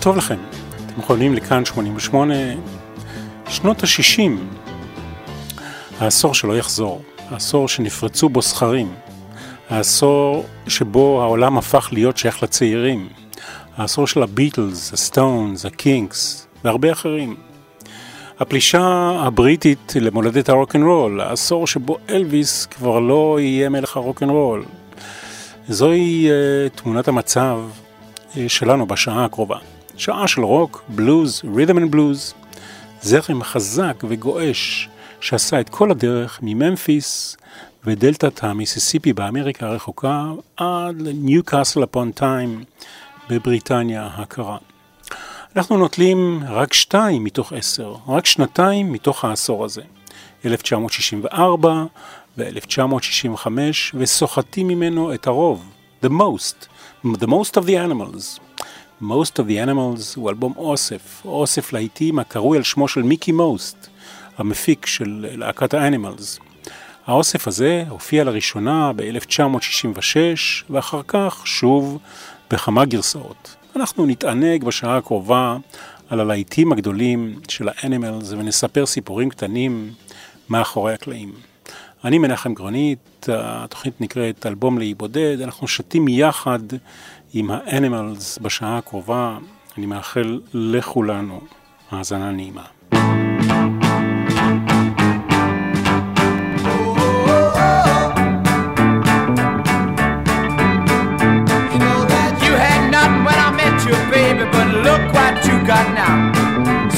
טוב לכם. אתם יכולים לכאן 88, שנות ה-60, העשור שלא יחזור, העשור שנפרצו בו סכרים, העשור שבו העולם הפך להיות שייך לצעירים, העשור של הביטלס, הסטונס, הקינקס והרבה אחרים. הפלישה הבריטית למולדת הרוקנרול, העשור שבו אלוויס כבר לא יהיה מלך הרוקנרול. זוהי uh, תמונת המצב uh, שלנו בשעה הקרובה. שעה של רוק, בלוז, rhythm and blues, זרם חזק וגועש שעשה את כל הדרך מממפיס ודלתת המיסיסיפי באמריקה הרחוקה עד לניו קאסל אפון טיין בבריטניה הקרה. אנחנו נוטלים רק שתיים מתוך עשר, רק שנתיים מתוך העשור הזה, 1964 ו-1965, וסוחטים ממנו את הרוב, the most, the most of the animals. Most of the Animals הוא אלבום אוסף, אוסף להיטים הקרוי על שמו של מיקי מוסט, המפיק של להקת האנימלס. האוסף הזה הופיע לראשונה ב-1966 ואחר כך שוב בכמה גרסאות. אנחנו נתענג בשעה הקרובה על הלהיטים הגדולים של האנימלס ונספר סיפורים קטנים מאחורי הקלעים. אני מנחם גרנית, התוכנית נקראת אלבום לאי בודד, אנחנו שתים יחד עם האנימלס בשעה הקרובה. אני מאחל לכולנו האזנה נעימה.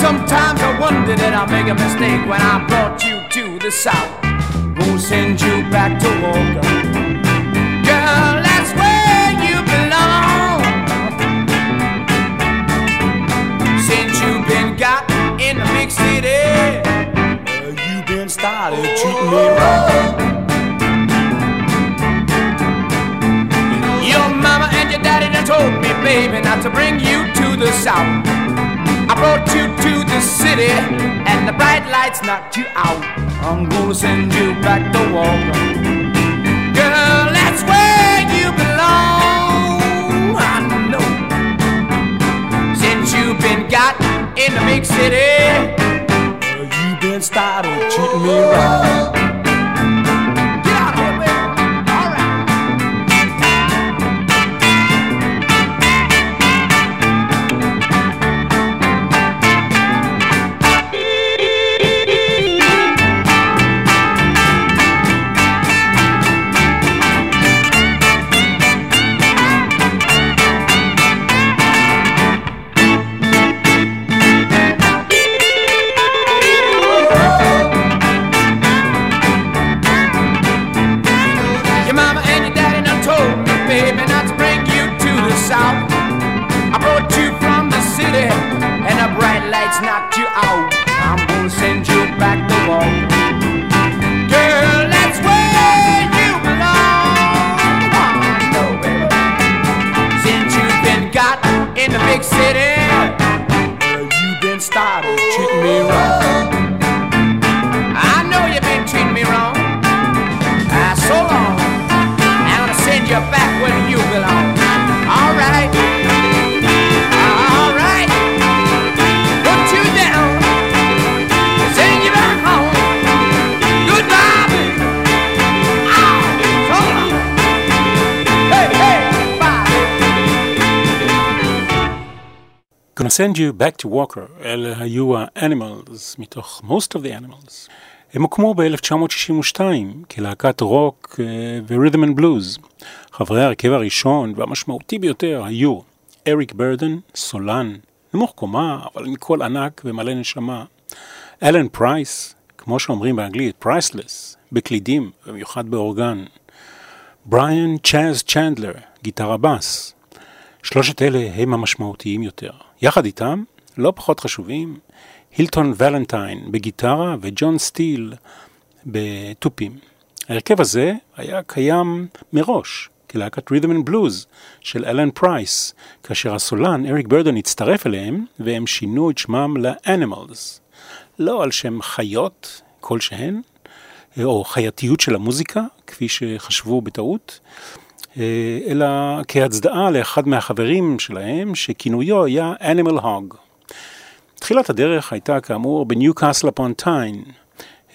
Sometimes I wonder did I make a mistake when I brought you to the south. Won't send you back to Walker. Started treating me wrong. Your mama and your daddy done told me, baby, not to bring you to the south. I brought you to the city, and the bright lights knocked you out. I'm gonna send you back to Walker. Girl, that's where you belong. I know. Since you've been got in the big city, started treating me right. Send you back to Walker. אלה היו ה-Animals מתוך Most of the Animals. הם הוקמו ב-1962 כלהקת רוק ו-Rhythm and Blues. חברי ההרכב הראשון והמשמעותי ביותר היו אריק ברדן, סולן, נמוך קומה, אבל עם קול ענק ומלא נשמה. אלן פרייס, כמו שאומרים באנגלית, priceless, בקלידים, במיוחד באורגן. בריאן צ'אז צ'נדלר, גיטרה בס. שלושת אלה הם המשמעותיים יותר. יחד איתם, לא פחות חשובים, הילטון ולנטיין בגיטרה וג'ון סטיל בתופים. ההרכב הזה היה קיים מראש כלהקת Rhythm and Blues של אלן פרייס, כאשר הסולן אריק ברדון הצטרף אליהם והם שינו את שמם ל-Animals. לא על שם חיות כלשהן, או חייתיות של המוזיקה, כפי שחשבו בטעות, אלא כהצדעה לאחד מהחברים שלהם, שכינויו היה Animal Hog. תחילת הדרך הייתה כאמור בניוקאסל אפון טיין,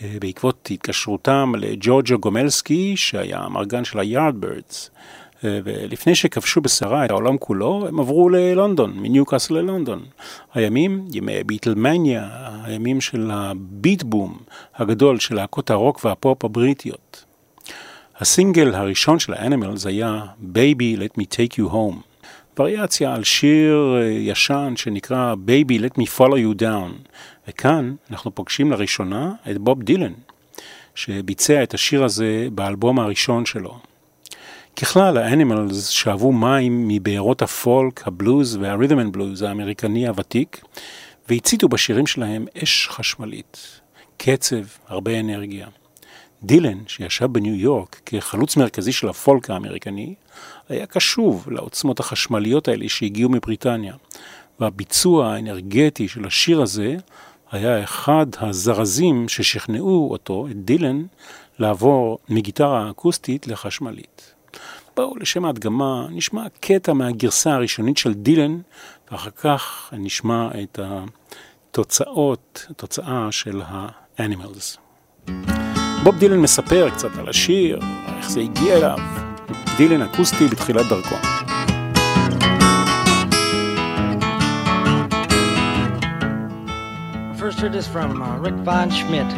בעקבות התקשרותם לג'ורג'ו גומלסקי, שהיה המרגן של היארדברדס. ולפני שכבשו בסערה את העולם כולו, הם עברו ללונדון, מניוקאסל ללונדון. הימים, ימי ביטלמניה, הימים של ה beat boom הגדול של להקות הרוק והפופ הבריטיות. הסינגל הראשון של האנימלס היה Baby Let Me Take You Home, וריאציה על שיר אה, ישן שנקרא Baby Let Me Follow You Down, וכאן אנחנו פוגשים לראשונה את בוב דילן, שביצע את השיר הזה באלבום הראשון שלו. ככלל, האנימלס שאבו מים מבארות הפולק, הבלוז וה rhythm and blues האמריקני הוותיק, והציתו בשירים שלהם אש חשמלית, קצב, הרבה אנרגיה. דילן, שישב בניו יורק כחלוץ מרכזי של הפולק האמריקני, היה קשוב לעוצמות החשמליות האלה שהגיעו מבריטניה, והביצוע האנרגטי של השיר הזה היה אחד הזרזים ששכנעו אותו, את דילן, לעבור מגיטרה אקוסטית לחשמלית. בואו לשם ההדגמה נשמע קטע מהגרסה הראשונית של דילן, ואחר כך נשמע את התוצאות, התוצאה של האנימלס. בוב דילן מספר קצת על השיר, איך זה הגיע אליו. דילן אקוסטי בתחילת דרכו. First heard this from uh, Rick Von Schmidt.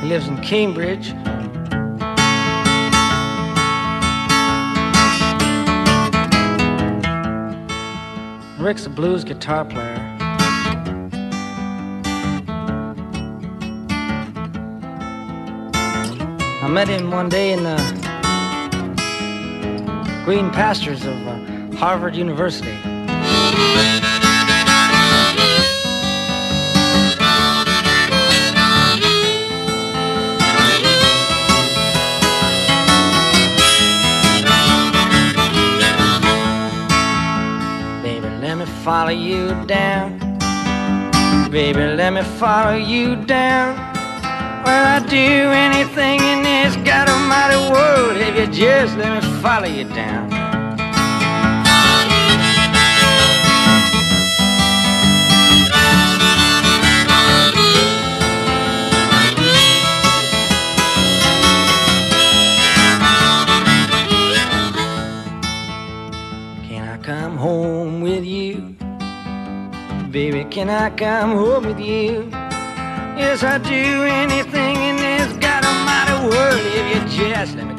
He lives in Cambridge. Rick's a blues guitar player. I met him one day in the green pastures of uh, Harvard University. Baby, let me follow you down. Baby, let me follow you down. Well, I'd do anything in this God Almighty world if you just let me follow you down. Can I come home with you? Baby, can I come home with you? Yes, I'd do anything in this God Almighty world if you just let me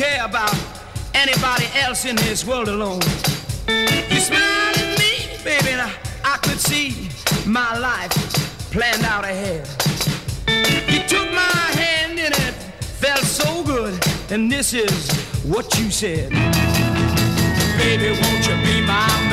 care about anybody else in this world alone. You smiled at me, baby, and I, I could see my life planned out ahead. You took my hand and it felt so good, and this is what you said. Baby, won't you be my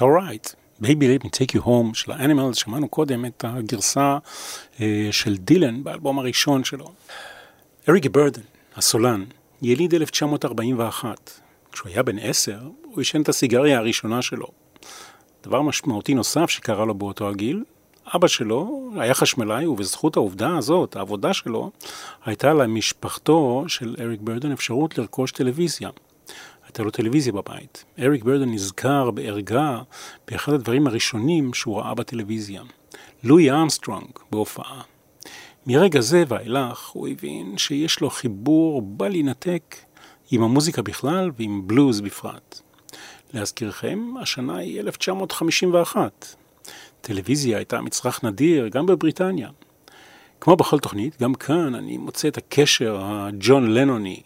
It's alright. Baby let me take you home של האנימלס, שמענו קודם את הגרסה אה, של דילן באלבום הראשון שלו. אריק ברדן, הסולן, יליד 1941. כשהוא היה בן עשר, הוא עישן את הסיגריה הראשונה שלו. דבר משמעותי נוסף שקרה לו באותו הגיל, אבא שלו היה חשמלאי, ובזכות העובדה הזאת, העבודה שלו, הייתה למשפחתו של אריק ברדן אפשרות לרכוש טלוויזיה. הייתה לו טלוויזיה בבית. אריק ברדן נזכר בערגה באחד הדברים הראשונים שהוא ראה בטלוויזיה. לואי ארמסטרונג בהופעה. מרגע זה ואילך הוא הבין שיש לו חיבור בל יינתק עם המוזיקה בכלל ועם בלוז בפרט. להזכירכם, השנה היא 1951. טלוויזיה הייתה מצרך נדיר גם בבריטניה. כמו בכל תוכנית, גם כאן אני מוצא את הקשר הג'ון לנוני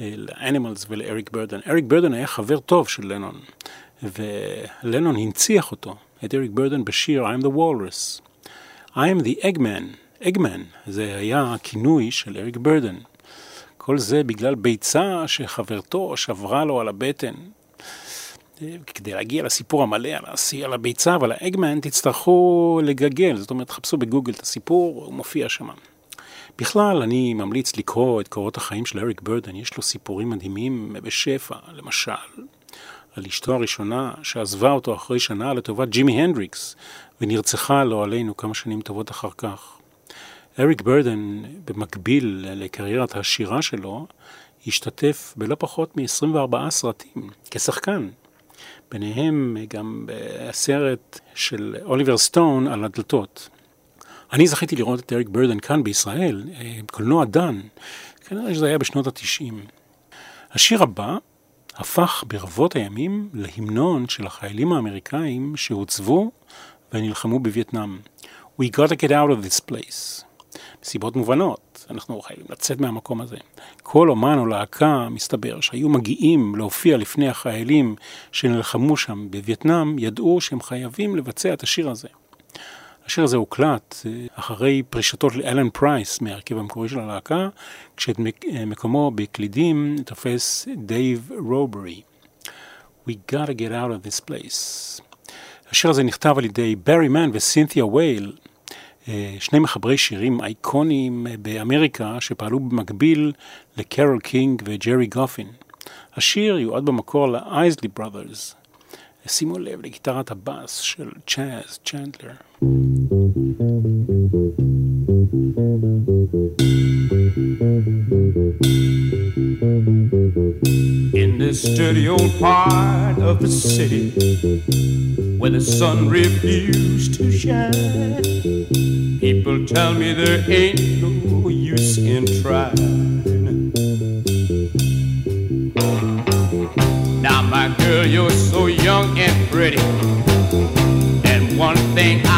לאנימלס ולאריק ברדן. אריק ברדן היה חבר טוב של לנון, ולנון הנציח אותו, את אריק ברדן בשיר I'm the Walrus. I am the Eggman. Eggman, זה היה הכינוי של אריק ברדן. כל זה בגלל ביצה שחברתו שברה לו על הבטן. כדי להגיע לסיפור המלא על, הסי, על הביצה ועל האגמן תצטרכו לגגל, זאת אומרת חפשו בגוגל את הסיפור, הוא מופיע שם. בכלל אני ממליץ לקרוא את קורות החיים של אריק ברדן, יש לו סיפורים מדהימים בשפע, למשל על אשתו הראשונה שעזבה אותו אחרי שנה לטובת ג'ימי הנדריקס ונרצחה לא עלינו כמה שנים טובות אחר כך. אריק ברדן, במקביל לקריירת השירה שלו, השתתף בלא פחות מ-24 סרטים כשחקן. ביניהם גם בסרט של אוליבר סטון על הדלתות. אני זכיתי לראות את אריק ברדן כאן בישראל, קולנוע דן, כנראה שזה היה בשנות התשעים. השיר הבא הפך ברבות הימים להמנון של החיילים האמריקאים שהוצבו ונלחמו בווייטנאם. We gotta get out of this place. מסיבות מובנות, אנחנו חייבים לצאת מהמקום הזה. כל אומן או להקה, מסתבר, שהיו מגיעים להופיע לפני החיילים שנלחמו שם בווייטנאם, ידעו שהם חייבים לבצע את השיר הזה. השיר הזה הוקלט אחרי פרישתו של אלן פרייס מהרכב המקורי של הלהקה, כשאת מקומו בקלידים תופס דייב רוברי. We gotta get out of this place. השיר הזה נכתב על ידי ברי מן וסינתיה וייל, שני מחברי שירים אייקוניים באמריקה שפעלו במקביל לקרול קינג וג'רי גופין. השיר יועד במקור לאייזלי בראדרס. שימו לב לגיטרת הבאס של צ'אז צ'נדלר. In this dirty old part of the city where the sun refused to shine, people tell me there ain't no use in trying. Girl, you're so young and pretty, and one thing I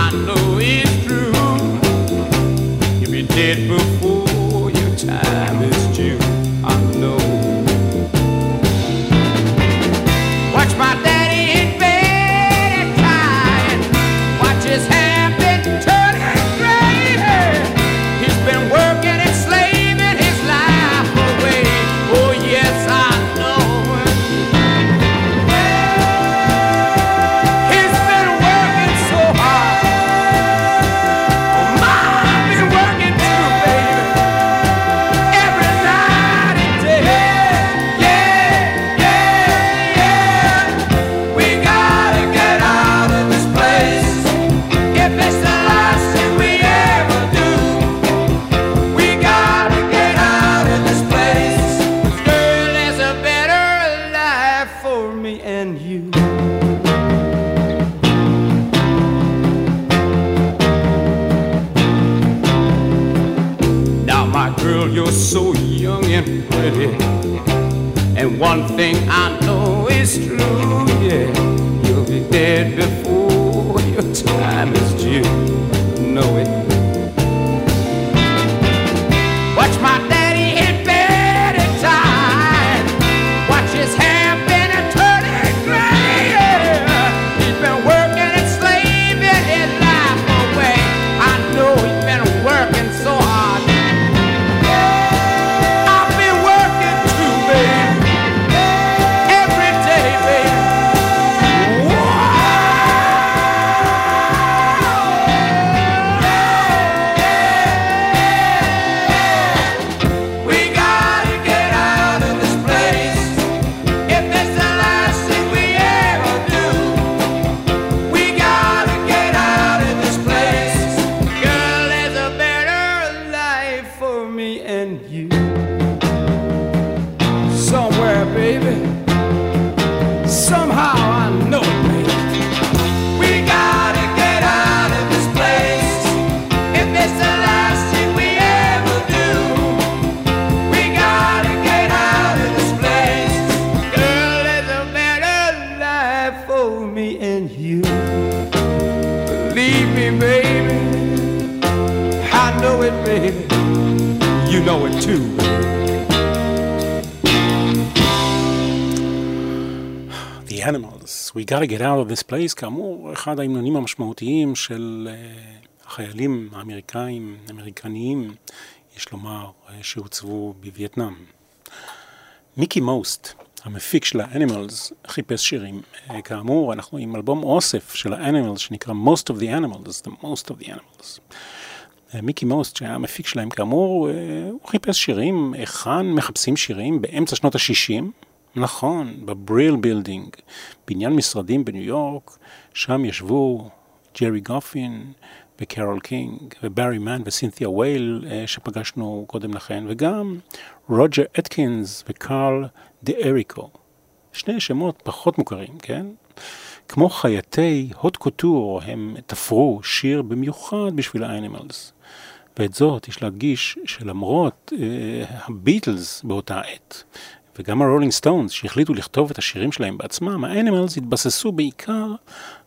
gotta get out of this place, כאמור, אחד ההמנונים המשמעותיים של uh, החיילים האמריקאים, אמריקניים, יש לומר, uh, שהוצבו בווייטנאם. מיקי מוסט, המפיק של האנימלס, חיפש שירים. Uh, כאמור, אנחנו עם אלבום אוסף של האנימלס שנקרא Most of the Animals, The Most of the Animals. מיקי מוסט, שהיה המפיק שלהם, כאמור, הוא חיפש שירים, היכן מחפשים שירים? באמצע שנות ה-60. נכון, בבריל בילדינג, בניין משרדים בניו יורק, שם ישבו ג'רי גופין וקרול קינג וברי מן וסינתיה וייל אה, שפגשנו קודם לכן, וגם רוג'ר אטקינס וקרל דה אריקו. שני שמות פחות מוכרים, כן? כמו חייטי הוט קוטור, הם תפרו שיר במיוחד בשביל האנימלס. ואת זאת יש להדגיש שלמרות אה, הביטלס באותה עת, וגם הרולינג סטונס שהחליטו לכתוב את השירים שלהם בעצמם, האנימלס התבססו בעיקר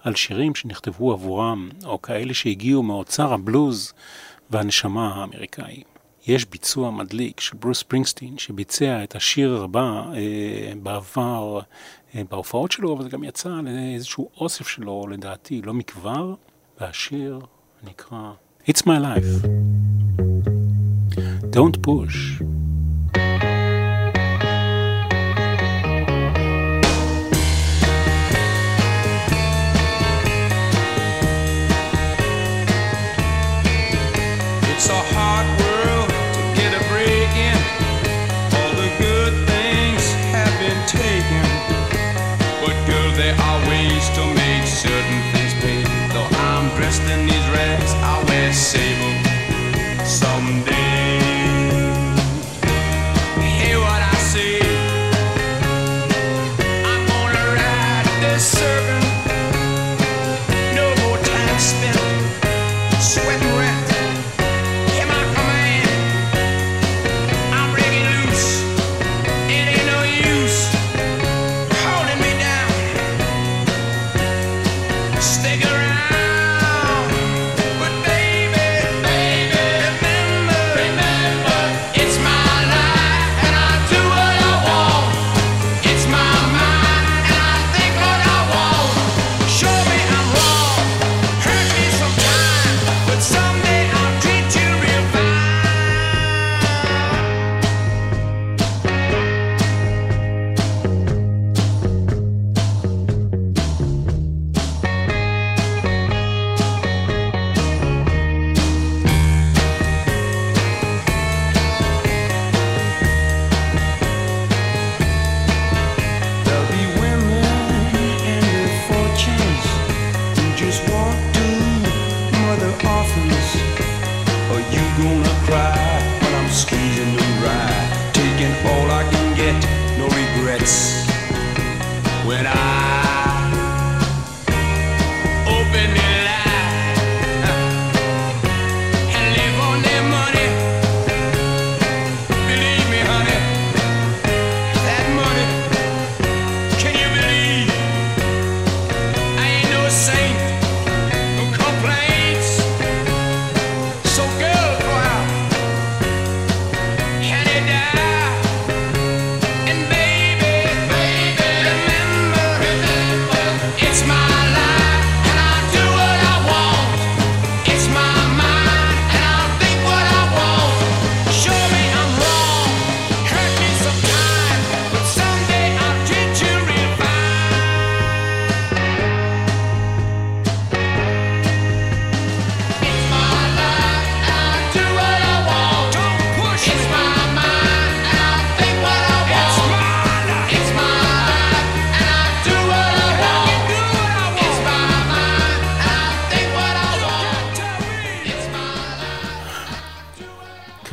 על שירים שנכתבו עבורם, או כאלה שהגיעו מאוצר הבלוז והנשמה האמריקאי. יש ביצוע מדליק של ברוס ספרינגסטין שביצע את השיר הבא אה, בעבר אה, בהופעות שלו, אבל זה גם יצא לאיזשהו אוסף שלו לדעתי לא מכבר, והשיר נקרא It's My Life. Don't push.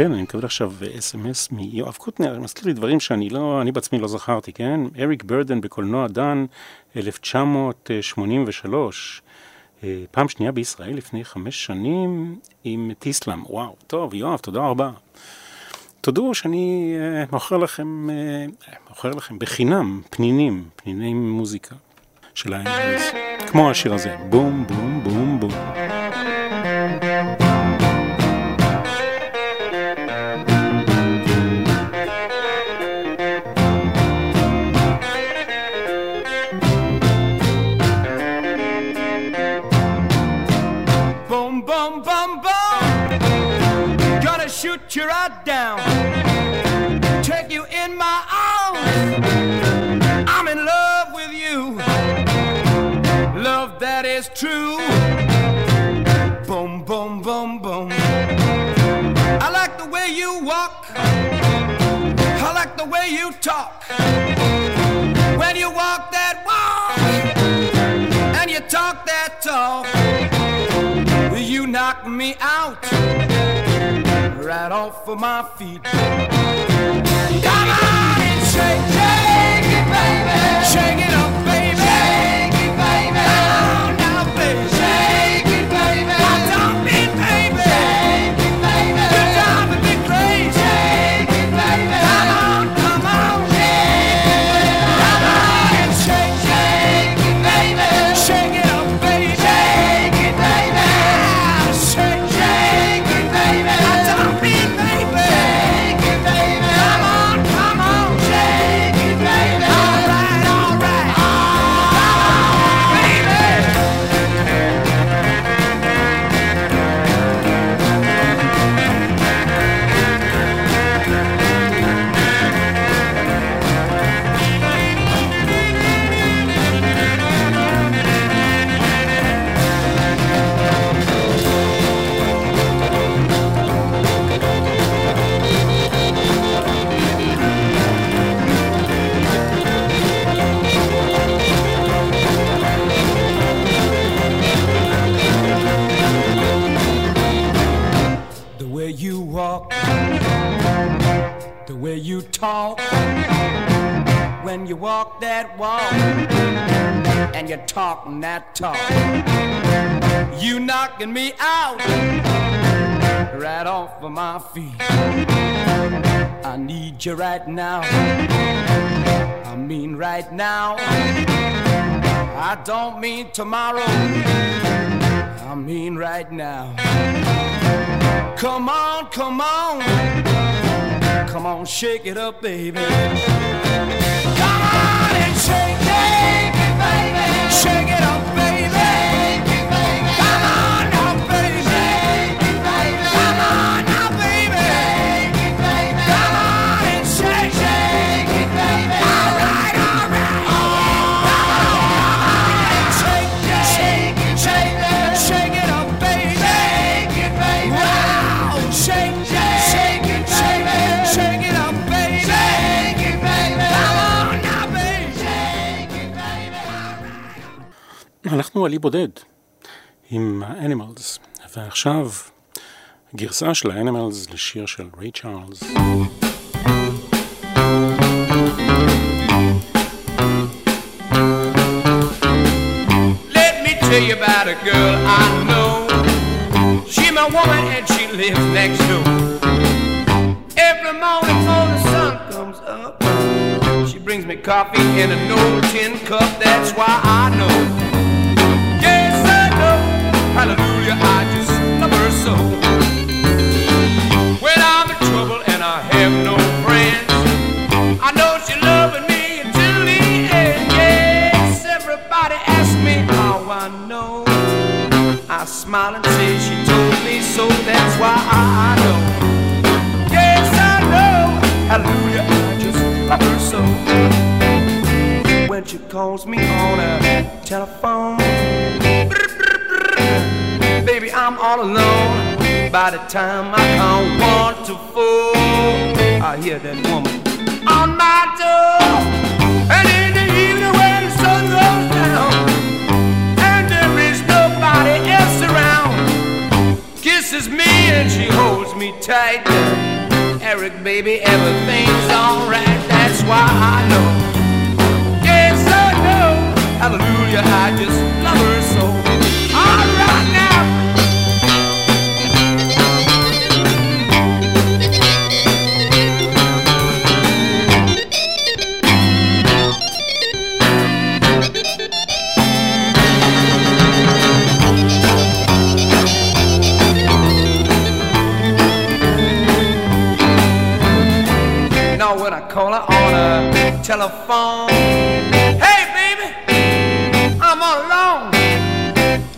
כן, אני מקבל עכשיו אס.אם.אס מיואב קוטנר, מזכיר לי דברים שאני לא, אני בעצמי לא זכרתי, כן? אריק ברדן בקולנוע דן, 1983. אה, פעם שנייה בישראל לפני חמש שנים עם טיסלאם. וואו, טוב, יואב, תודה רבה. תודו שאני אה, מוכר לכם, אה, מוכר לכם בחינם פנינים, פניני מוזיקה של האנגלס. כמו השיר הזה, בום, בום, בום, בום. Boom, boom. I like the way you walk, I like the way you talk. When you walk that walk and you talk that talk, you knock me out right off of my feet. Mean tomorrow. I mean right now. Come on, come on. Come on, shake it up, baby. Come on and shake it, baby. Shake הלכנו על אי בודד עם האנימלס, ועכשיו גרסה של האנימלס לשיר של ריי צ'ארלס. Tell you about a girl I know. She my woman and she lives next door. Every morning before the sun comes up, she brings me coffee in an old tin cup. That's why I know. Hallelujah, I just love her so. When I'm in trouble and I have no friends, I know loving me until the end. Yes, everybody asks me how I know. I smile and say she told me so. That's why I know. Yes, I know. Hallelujah, I just love her so. When she calls me on a telephone, baby, I'm all alone. By the time I count one to four, I hear that woman on my door. And in the evening when the sun goes down, and there is nobody else around, kisses me and she holds me tight. Eric, baby, everything's alright. That's why I know. Yes, I know. Hallelujah, I just love her so. Call her on a telephone, hey baby, I'm all alone.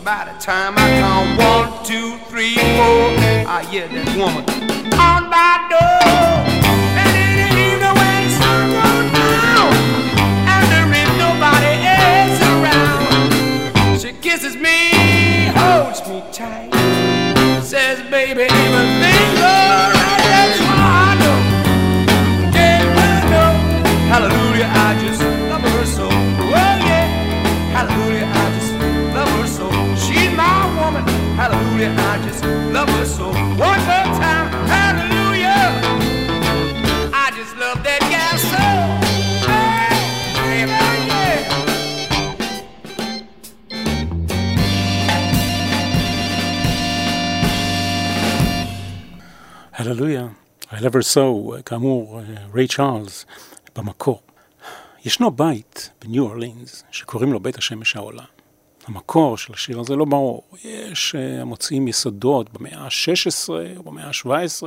By the time I count one, two, three, four, I hear that woman on my door. And it ain't even when the sun and nobody else around. She kisses me, holds me tight, says, baby, everything's alright. Hallelujah, I just love her so. Oh yeah, hallelujah, I just love her so. She's my woman. Hallelujah, I just love her so. One more time, hallelujah. I just love that gal so. Hey, baby, yeah. הללויה, I never saw, כאמור, ריי צ'ארלס, במקור. ישנו בית בניו אורלינס שקוראים לו בית השמש העולה. המקור של השיר הזה לא ברור. יש אה, המוצאים יסודות במאה ה-16 או במאה ה-17,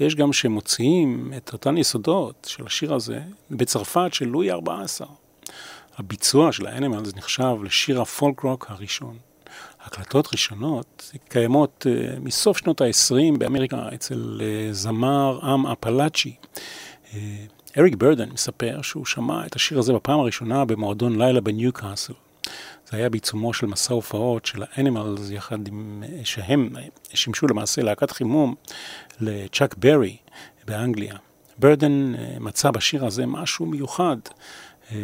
ויש גם שמוציאים את אותן יסודות של השיר הזה בצרפת של לואי ה-14. הביצוע של האנימלס נחשב לשיר הפולק רוק הראשון. הקלטות ראשונות קיימות uh, מסוף שנות ה-20 באמריקה אצל uh, זמר עם אפלאצ'י. אריק ברדן מספר שהוא שמע את השיר הזה בפעם הראשונה במועדון לילה בניוקאסל. זה היה בעיצומו של מסע הופעות של האנימלס, יחד עם, שהם שימשו למעשה להקת חימום לצ'אק ברי באנגליה. ברדן מצא בשיר הזה משהו מיוחד,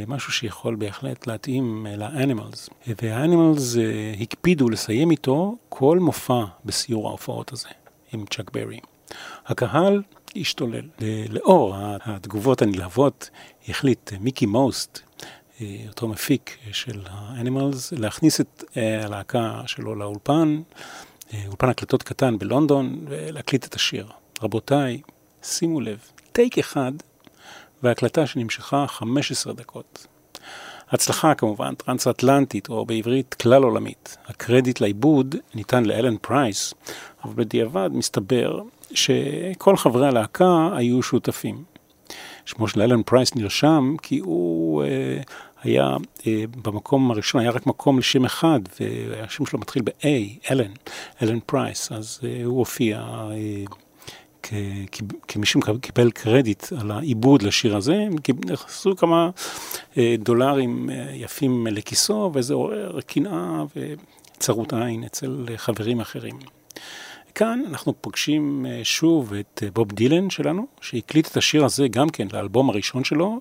משהו שיכול בהחלט להתאים לאנימלס. והאנימלס הקפידו לסיים איתו כל מופע בסיור ההופעות הזה עם צ'אק ברי. הקהל השתולל. לאור התגובות הנלהבות החליט מיקי מוסט, אותו מפיק של האנימלס, להכניס את הלהקה שלו לאולפן, אולפן הקלטות קטן בלונדון, ולהקליט את השיר. רבותיי, שימו לב, טייק אחד והקלטה שנמשכה 15 דקות. הצלחה כמובן טרנס-אטלנטית, או בעברית כלל עולמית. הקרדיט לעיבוד ניתן לאלן פרייס, אבל בדיעבד מסתבר שכל חברי הלהקה היו שותפים. שמו של אלן פרייס נרשם כי הוא אה, היה אה, במקום הראשון, היה רק מקום לשם אחד, והשם שלו מתחיל ב-A, אלן, אלן פרייס, אז אה, הוא הופיע אה, כמי שקיבל קרדיט על העיבוד לשיר הזה, נכנסו כמה אה, דולרים אה, יפים לכיסו, וזה עורר קנאה וצרות עין אצל חברים אחרים. כאן אנחנו פוגשים שוב את בוב דילן שלנו, שהקליט את השיר הזה גם כן לאלבום הראשון שלו,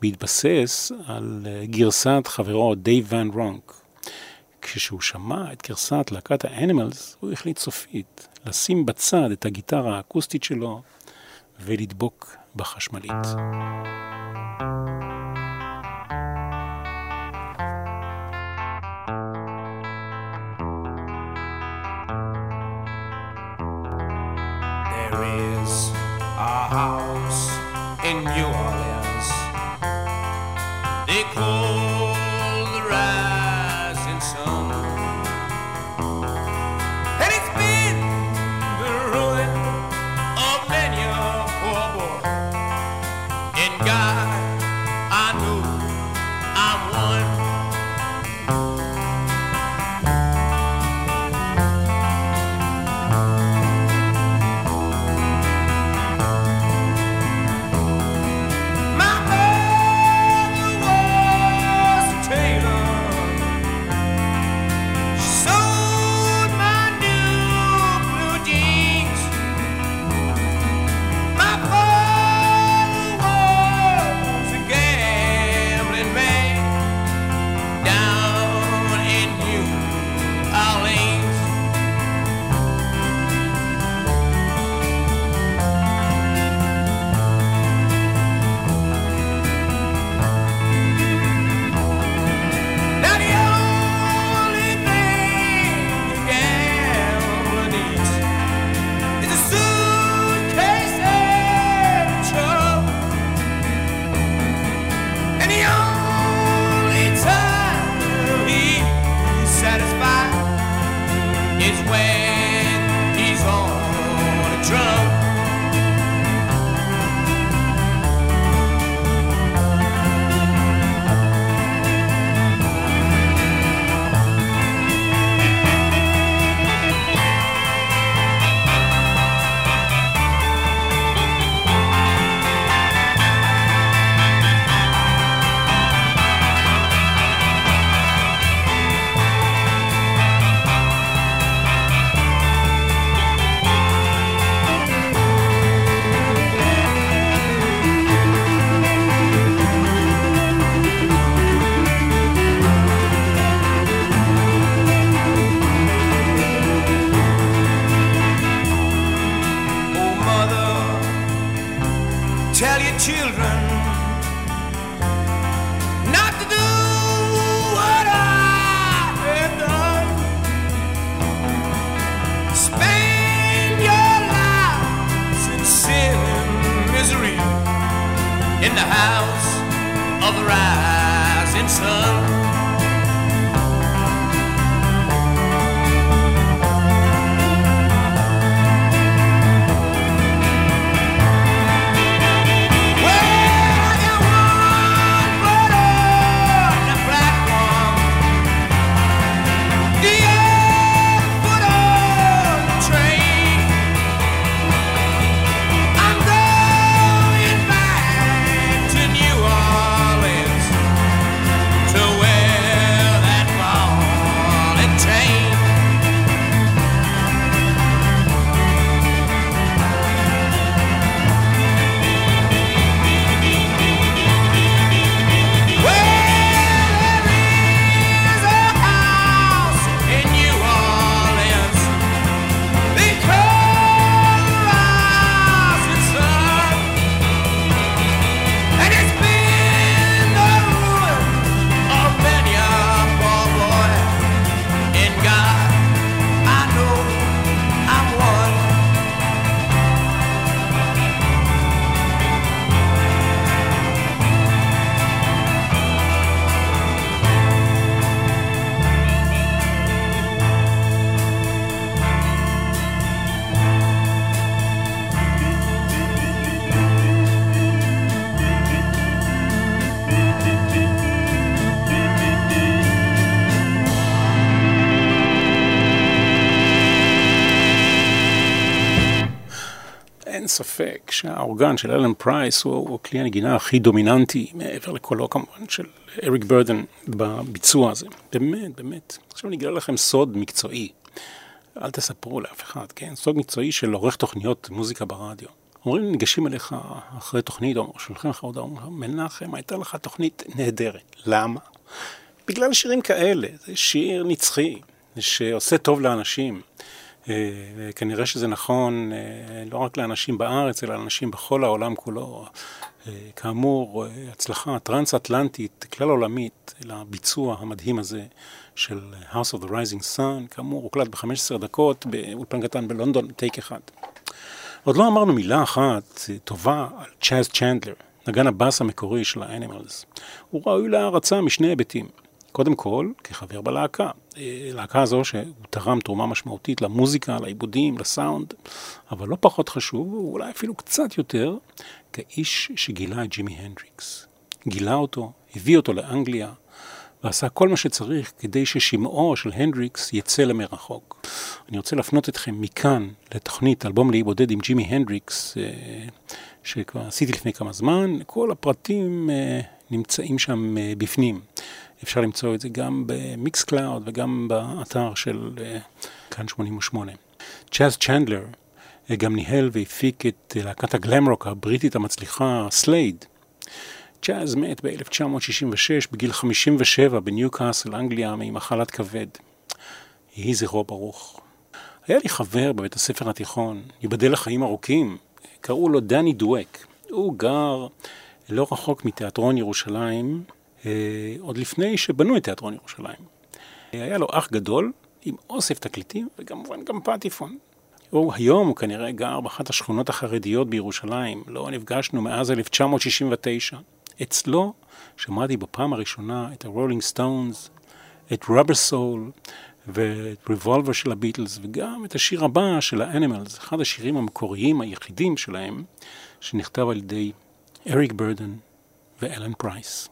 בהתבסס על גרסת חברו דייב ון רונק. כשהוא שמע את גרסת להקת האנימלס, הוא החליט סופית לשים בצד את הגיטרה האקוסטית שלו ולדבוק בחשמלית. There is a house in New Orleans. They call ספק שהאורגן של אלן פרייס הוא, הוא כלי הנגינה הכי דומיננטי, מעבר לקולו כמובן של אריק ברדן בביצוע הזה. באמת, באמת. עכשיו אני אגלה לכם סוד מקצועי. אל תספרו לאף אחד, כן? סוד מקצועי של עורך תוכניות מוזיקה ברדיו. אומרים, ניגשים אליך אחרי תוכנית, או שולחים לך הודעה, אומרים, מנחם, הייתה לך תוכנית נהדרת. למה? בגלל שירים כאלה, זה שיר נצחי, שעושה טוב לאנשים. אה, כנראה שזה נכון אה, לא רק לאנשים בארץ, אלא לאנשים בכל העולם כולו. אה, כאמור, הצלחה טרנס-אטלנטית, כלל עולמית, לביצוע המדהים הזה של House of the Rising Sun, כאמור, הוקלט ב-15 דקות באולפן קטן בלונדון, טייק אחד. עוד לא אמרנו מילה אחת טובה על צ'אז צ'נדלר, נגן הבאס המקורי של האנימלס. הוא ראוי להערצה משני היבטים. קודם כל, כחבר בלהקה. אה, להקה הזו שהוא תרם תרומה משמעותית למוזיקה, לעיבודים, לסאונד, אבל לא פחות חשוב, ואולי אפילו קצת יותר, כאיש שגילה את ג'ימי הנדריקס. גילה אותו, הביא אותו לאנגליה, ועשה כל מה שצריך כדי ששמעו של הנדריקס יצא למרחוק. אני רוצה להפנות אתכם מכאן לתוכנית אלבום לאי בודד עם ג'ימי הנדריקס, אה, שכבר עשיתי לפני כמה זמן, כל הפרטים אה, נמצאים שם בפנים. אפשר למצוא את זה גם ב-Mixcloud וגם באתר של אה, כאן 88. צ'אז צ'נדלר אה, גם ניהל והפיק את אה, להקת הגלמרוק הבריטית המצליחה סלייד. צ'אז מת ב-1996 בגיל 57 בניו קאסל, אנגליה, ממחלת כבד. יהי זכרו ברוך. היה לי חבר בבית הספר התיכון, ייבדל לחיים ארוכים, קראו לו דני דואק. הוא גר לא רחוק מתיאטרון ירושלים, אה, עוד לפני שבנו את תיאטרון ירושלים. היה לו אח גדול עם אוסף תקליטים וכמובן גם פטיפון. הוא היום הוא כנראה גר באחת השכונות החרדיות בירושלים, לא נפגשנו מאז 1969. אצלו שמעתי בפעם הראשונה את הרולינג סטונס, את Rubber Soul ואת ריבולבר של הביטלס וגם את השיר הבא של האנימלס, אחד השירים המקוריים היחידים שלהם, שנכתב על ידי אריק ברדן the Ellen Price.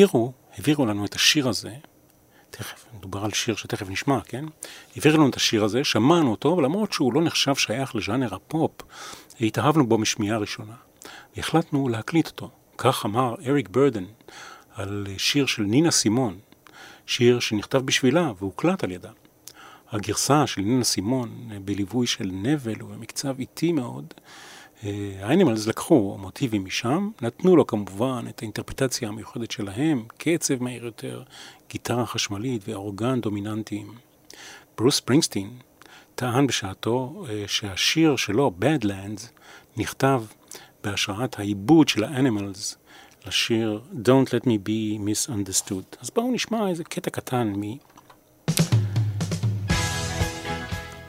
העבירו, העבירו לנו את השיר הזה, תכף, מדובר על שיר שתכף נשמע, כן? העבירו לנו את השיר הזה, שמענו אותו, ולמרות שהוא לא נחשב שייך לז'אנר הפופ, התאהבנו בו משמיעה ראשונה. והחלטנו להקליט אותו. כך אמר אריק ברדן על שיר של נינה סימון, שיר שנכתב בשבילה והוקלט על ידה. הגרסה של נינה סימון בליווי של נבל ובמקצב איטי מאוד, האנימלס לקחו מוטיבים משם, נתנו לו כמובן את האינטרפטציה המיוחדת שלהם, קצב מהיר יותר, גיטרה חשמלית ואורגן דומיננטיים. ברוס ספרינגסטין טען בשעתו אה, שהשיר שלו, Badlands, נכתב בהשראת העיבוד של האנימלס לשיר Don't Let Me Be Misunderstood. אז בואו נשמע איזה קטע קטן מ...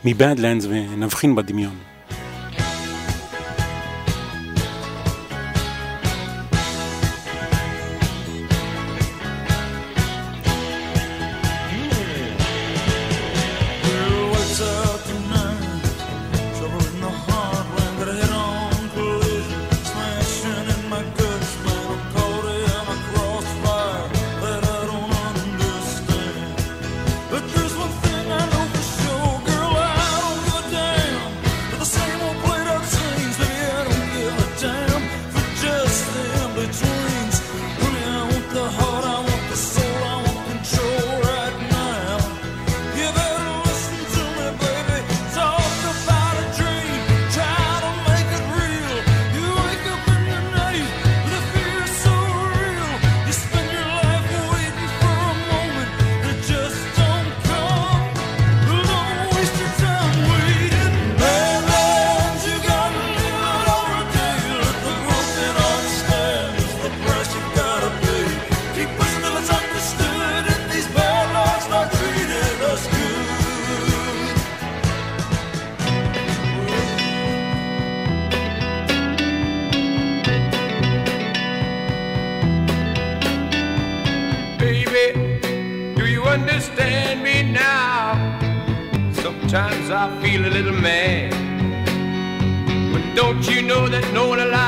מבדלנדס ונבחין בדמיון. You know that no one alive.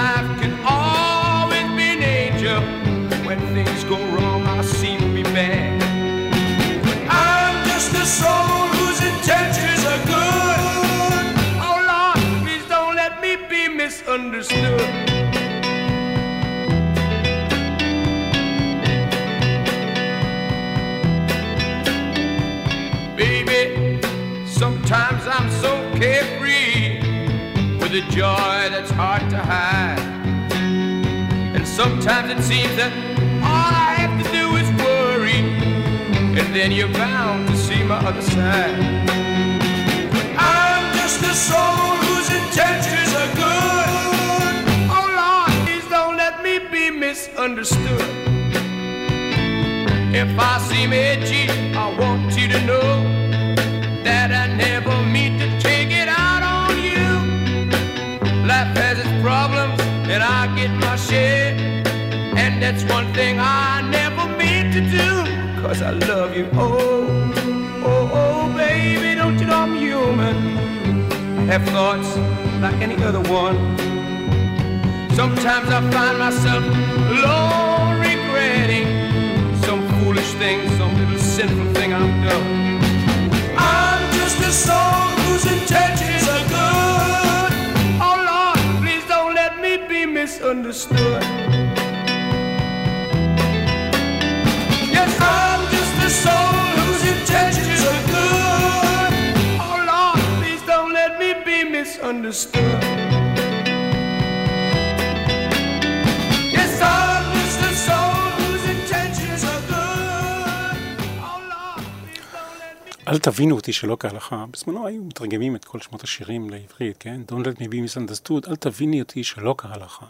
The joy that's hard to hide. And sometimes it seems that all I have to do is worry, and then you're bound to see my other side. I'm just a soul whose intentions are good. Oh Lord, please don't let me be misunderstood. If I seem edgy, I want you to know. problems, and I get my share. And that's one thing I never meant to do, cause I love you. Oh, oh, oh, baby, don't you know I'm human? Have thoughts like any other one. Sometimes I find myself alone, regretting some foolish thing, some little sinful thing I've done. I'm just a soul whose intentions. misunderstood. Yes, I'm just a soul whose intentions are good. Oh Lord, please don't let me be misunderstood. אל תבינו אותי שלא כהלכה. בזמנו היו מתרגמים את כל שמות השירים לעברית, כן? Don't let me be misunderstood, אל תביני אותי שלא כהלכה.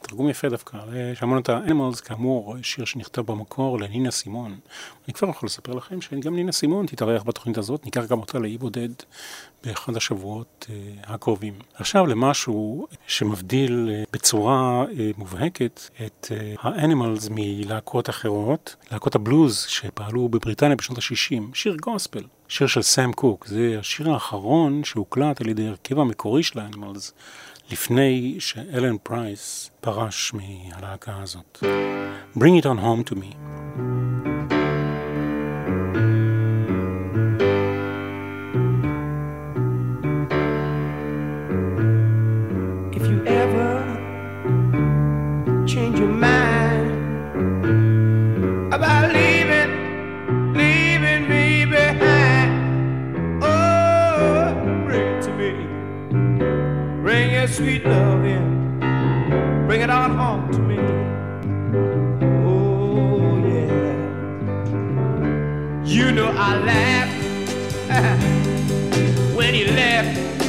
תרגום יפה דווקא, שמענו את האנימלס, כאמור, שיר שנכתב במקור לנינה סימון. אני כבר יכול לספר לכם שגם נינה סימון תתארח בתוכנית הזאת, ניקח גם אותה לאי בודד באחד השבועות uh, הקרובים. עכשיו למשהו שמבדיל uh, בצורה uh, מובהקת את האנימלס מלהקות אחרות, להקות הבלוז שפעלו בבריטניה בשנות ה-60, שיר גוספל. שיר של סאם קוק, זה השיר האחרון שהוקלט על ידי הרכב המקורי של האנימלס, לפני שאלן פרייס פרש מהלהקה הזאת. Bring it on home to me. you ever change your mind about leaving, leaving me behind, oh, bring it to me. Bring your sweet love in, bring it on home to me. Oh, yeah. You know I laughed when you left.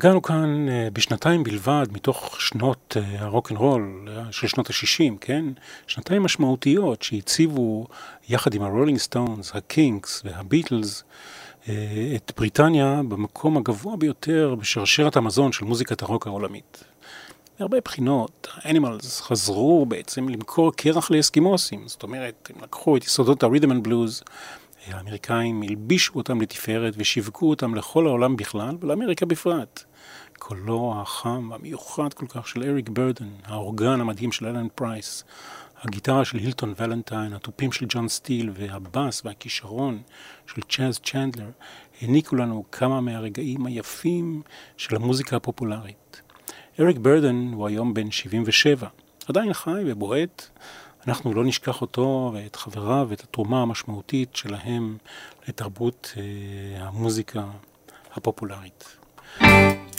נגענו כאן אה, בשנתיים בלבד מתוך שנות אה, הרוקנרול אה, של שנות ה-60, כן? שנתיים משמעותיות שהציבו יחד עם הרולינג סטונס, הקינקס והביטלס את בריטניה במקום הגבוה ביותר בשרשרת המזון של מוזיקת הרוק העולמית. מהרבה בחינות, האנימלס חזרו בעצם למכור קרח לאסקימוסים, זאת אומרת, הם לקחו את יסודות הרית'ם אנד בלוז האמריקאים הלבישו אותם לתפארת ושיווקו אותם לכל העולם בכלל ולאמריקה בפרט. קולו החם והמיוחד כל כך של אריק ברדן, האורגן המדהים של אלן פרייס, הגיטרה של הילטון ולנטיין, התופים של ג'ון סטיל והבאס והכישרון של צ'אז צ'נדלר העניקו לנו כמה מהרגעים היפים של המוזיקה הפופולרית. אריק ברדן הוא היום בן 77, עדיין חי ובועט. אנחנו לא נשכח אותו ואת חבריו ואת התרומה המשמעותית שלהם לתרבות אה, המוזיקה הפופולרית.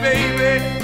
baby.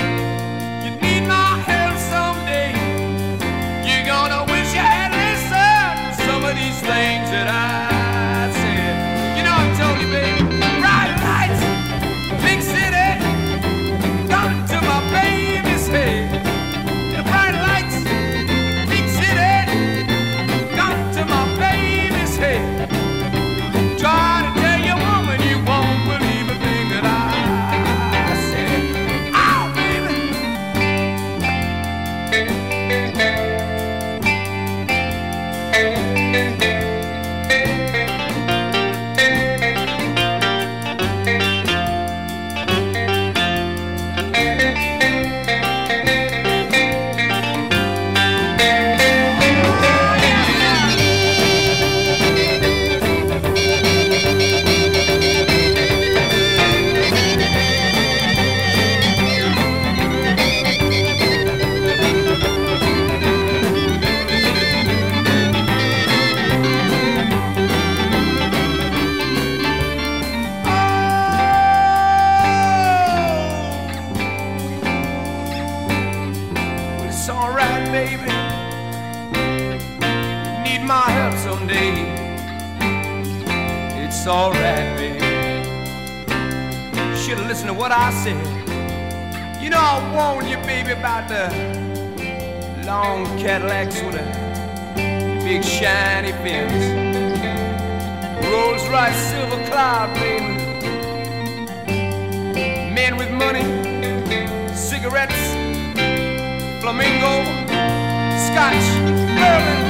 baby. Need my help someday. It's alright, baby. Should've listened to what I said. You know I warned you, baby, about the long Cadillacs with the big shiny fins. Rolls Royce silver cloud, baby. Men with money, cigarettes flamingo scotch, bourbon.